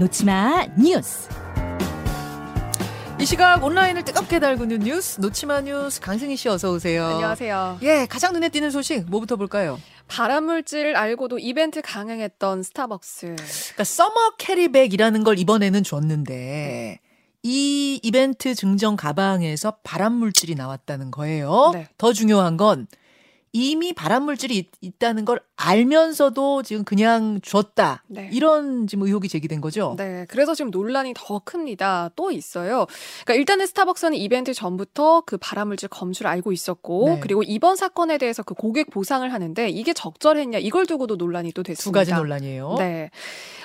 놓지마 뉴스. 이 시각 온라인을 뜨겁게 달구는 뉴스 놓지마 뉴스 강승희 씨 어서 오세요. 안녕하세요. 예, 가장 눈에 띄는 소식 뭐부터 볼까요? 발암물질 알고도 이벤트 강행했던 스타벅스. 그러니까 서머 캐리백이라는 걸 이번에는 줬는데 이 이벤트 증정 가방에서 발암 물질이 나왔다는 거예요. 네. 더 중요한 건 이미 발암 물질이 있, 있다는 걸 알면서도 지금 그냥 줬다. 네. 이런 지금 의혹이 제기된 거죠. 네, 그래서 지금 논란이 더 큽니다. 또 있어요. 그러니까 일단은 스타벅스는 이벤트 전부터 그 발암물질 검출을 알고 있었고, 네. 그리고 이번 사건에 대해서 그 고객 보상을 하는데 이게 적절했냐 이걸 두고도 논란이 또 됐습니다. 두 가지 논란이에요. 네.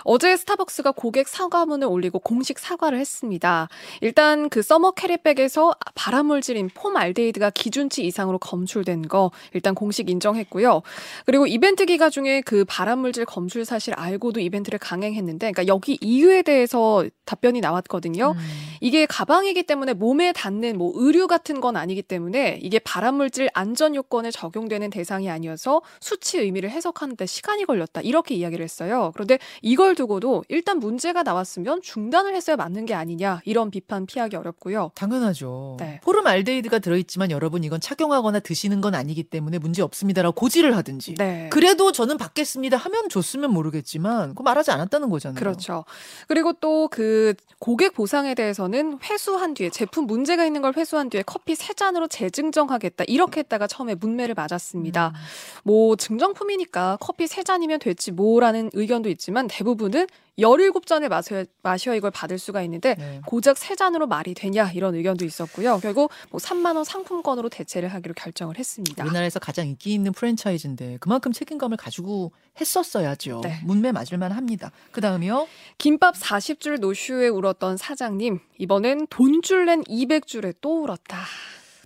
어제 스타벅스가 고객 사과문을 올리고 공식 사과를 했습니다. 일단 그 서머 캐리백에서 발암물질인 폼알데히드가 기준치 이상으로 검출된 거 일단 공식 인정했고요. 그리고 이벤트 기간 중에 그 발암물질 검출 사실 알고도 이벤트를 강행했는데 그러니까 여기 이유에 대해서 답변이 나왔거든요. 음. 이게 가방이기 때문에 몸에 닿는 뭐 의류 같은 건 아니기 때문에 이게 발암물질 안전 요건에 적용되는 대상이 아니어서 수치 의미를 해석하는데 시간이 걸렸다. 이렇게 이야기를 했어요. 그런데 이걸 두고도 일단 문제가 나왔으면 중단을 했어야 맞는 게 아니냐. 이런 비판 피하기 어렵고요. 당연하죠. 네. 포름알데히드가 들어있지만 여러분 이건 착용하거나 드시는 건 아니기 때문에 문제 없습니다라고 고지를 하든지. 네. 그래도 저는 받겠습니다 하면 줬으면 모르겠지만 그거 말하지 않았다는 거잖아요. 그렇죠. 그리고 또 그 고객 보상에 대해서는 회수한 뒤에 제품 문제가 있는 걸 회수한 뒤에 커피 세 잔으로 재증정하겠다 이렇게 했다가 처음에 문매를 맞았습니다. 음. 뭐 증정품이니까 커피 세 잔이면 됐지 뭐라는 의견도 있지만 대부분은 17잔을 마셔, 마셔 이걸 받을 수가 있는데 네. 고작 세 잔으로 말이 되냐 이런 의견도 있었고요. 결국 뭐 3만 원 상품권으로 대체를 하기로 결정을 했습니다. 우리나라에서 가장 인기 있는 프랜차이즈인데 그만큼 책임감을 가지고 했었어야죠. 네. 문매 맞을만 합니다. 그 다음이요. 김밥 40줄 노쇼에 울었던 사장님 이번엔 돈줄 낸 200줄에 또 울었다.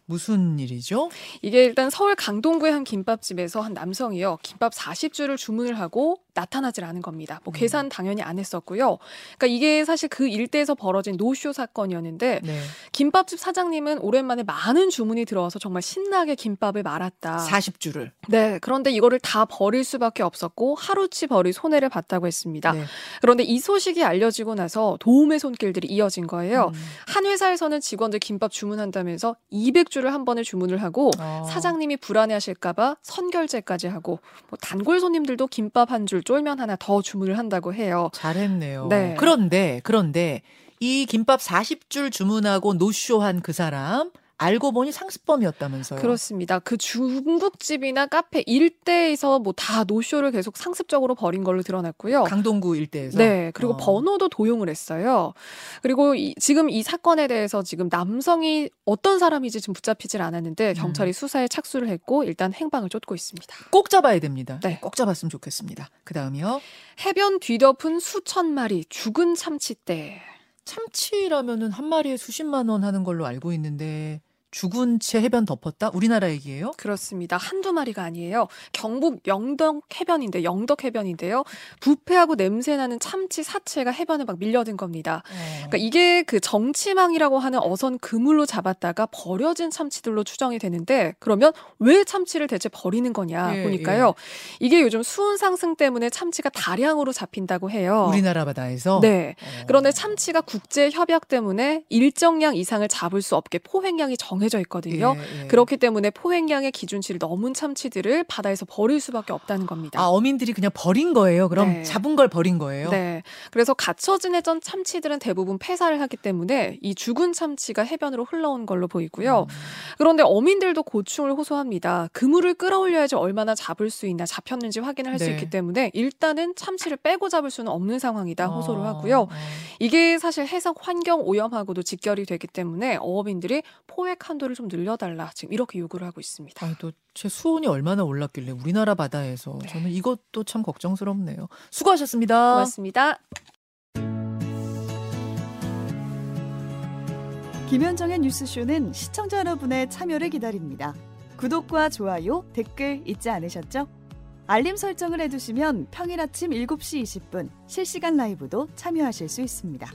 무슨 일이죠? 이게 일단 서울 강동구의 한 김밥집에서 한 남성이요. 김밥 40줄을 주문을 하고 나타나질 않은 겁니다. 뭐 음. 계산 당연히 안 했었고요. 그러니까 이게 사실 그 일대에서 벌어진 노쇼 사건이었는데 네. 김밥집 사장님은 오랜만에 많은 주문이 들어와서 정말 신나게 김밥을 말았다. 40주를. 네. 그런데 이거를 다 버릴 수밖에 없었고 하루치 버릴 손해를 봤다고 했습니다. 네. 그런데 이 소식이 알려지고 나서 도움의 손길들이 이어진 거예요. 음. 한 회사에서는 직원들 김밥 주문한다면서 200줄을 한 번에 주문을 하고 어. 사장님이 불안해하실까봐 선결제까지 하고 뭐 단골 손님들도 김밥 한 줄 쫄면 하나 더 주문을 한다고 해요. 잘했네요. 네. 그런데 그런데 이 김밥 40줄 주문하고 노쇼한 그 사람 알고 보니 상습범이었다면서요. 그렇습니다. 그 중국집이나 카페 일대에서 뭐 다 노쇼를 계속 상습적으로 벌인 걸로 드러났고요. 강동구 일대에서. 네, 그리고 어. 번호도 도용을 했어요. 그리고 이, 지금 이 사건에 대해서 지금 남성이 어떤 사람인지 지금 붙잡히질 않았는데 경찰이 수사에 착수를 했고 일단 행방을 쫓고 있습니다. 꼭 잡아야 됩니다. 네. 꼭 잡았으면 좋겠습니다. 그 다음이요. 해변 뒤덮은 수천 마리 죽은 참치떼. 참치라면은 한 마리에 수십만 원 하는 걸로 알고 있는데 죽은 채 해변 덮었다? 우리나라 얘기예요? 그렇습니다. 한두 마리가 아니에요. 경북 영덕 해변인데 영덕 해변인데요. 부패하고 냄새 나는 참치 사체가 해변에 막 밀려든 겁니다. 그러니까 이게 그 정치망이라고 하는 어선 그물로 잡았다가 버려진 참치들로 추정이 되는데 그러면 왜 참치를 대체 버리는 거냐 예, 보니까요. 이게 요즘 수온 상승 때문에 참치가 다량으로 잡힌다고 해요. 우리나라 바다에서. 네. 어. 그런데 참치가 국제 협약 때문에 일정량 이상을 잡을 수 없게 포획량이 정 해져 있거든요. 예, 예. 그렇기 때문에 포획량의 기준치를 넘은 참치들을 바다에서 버릴 수밖에 없다는 겁니다. 아 어민들이 그냥 버린 거예요. 그럼 네. 잡은 걸 버린 거예요. 네. 그래서 갇혀 지내던 참치들은 대부분 폐사를 하기 때문에 이 죽은 참치가 해변으로 흘러온 걸로 보이고요. 음. 그런데 어민들도 고충을 호소합니다. 그물을 끌어올려야지 얼마나 잡을 수 있나 잡혔는지 확인을 할수 네. 있기 때문에 일단은 참치를 빼고 잡을 수는 없는 상황이다 호소를 어, 하고요. 어. 이게 사실 해석 환경 오염하고도 직결이 되기 때문에 어업인들이 포획 한도를 좀 늘려달라 지금 이렇게 요구를 하고 있습니다. 아니 또제 수온이 얼마나 올랐길래 우리나라 바다에서 네. 저는 이것도 참 걱정스럽네요. 수고하셨습니다. 고맙습니다. 김현정의 뉴스쇼는 시청자 여러분의 참여를 기다립니다. 구독과 좋아요, 댓글 잊지 않으셨죠? 알림 설정을 해두시면 평일 아침 7시 20분 실시간 라이브도 참여하실 수 있습니다.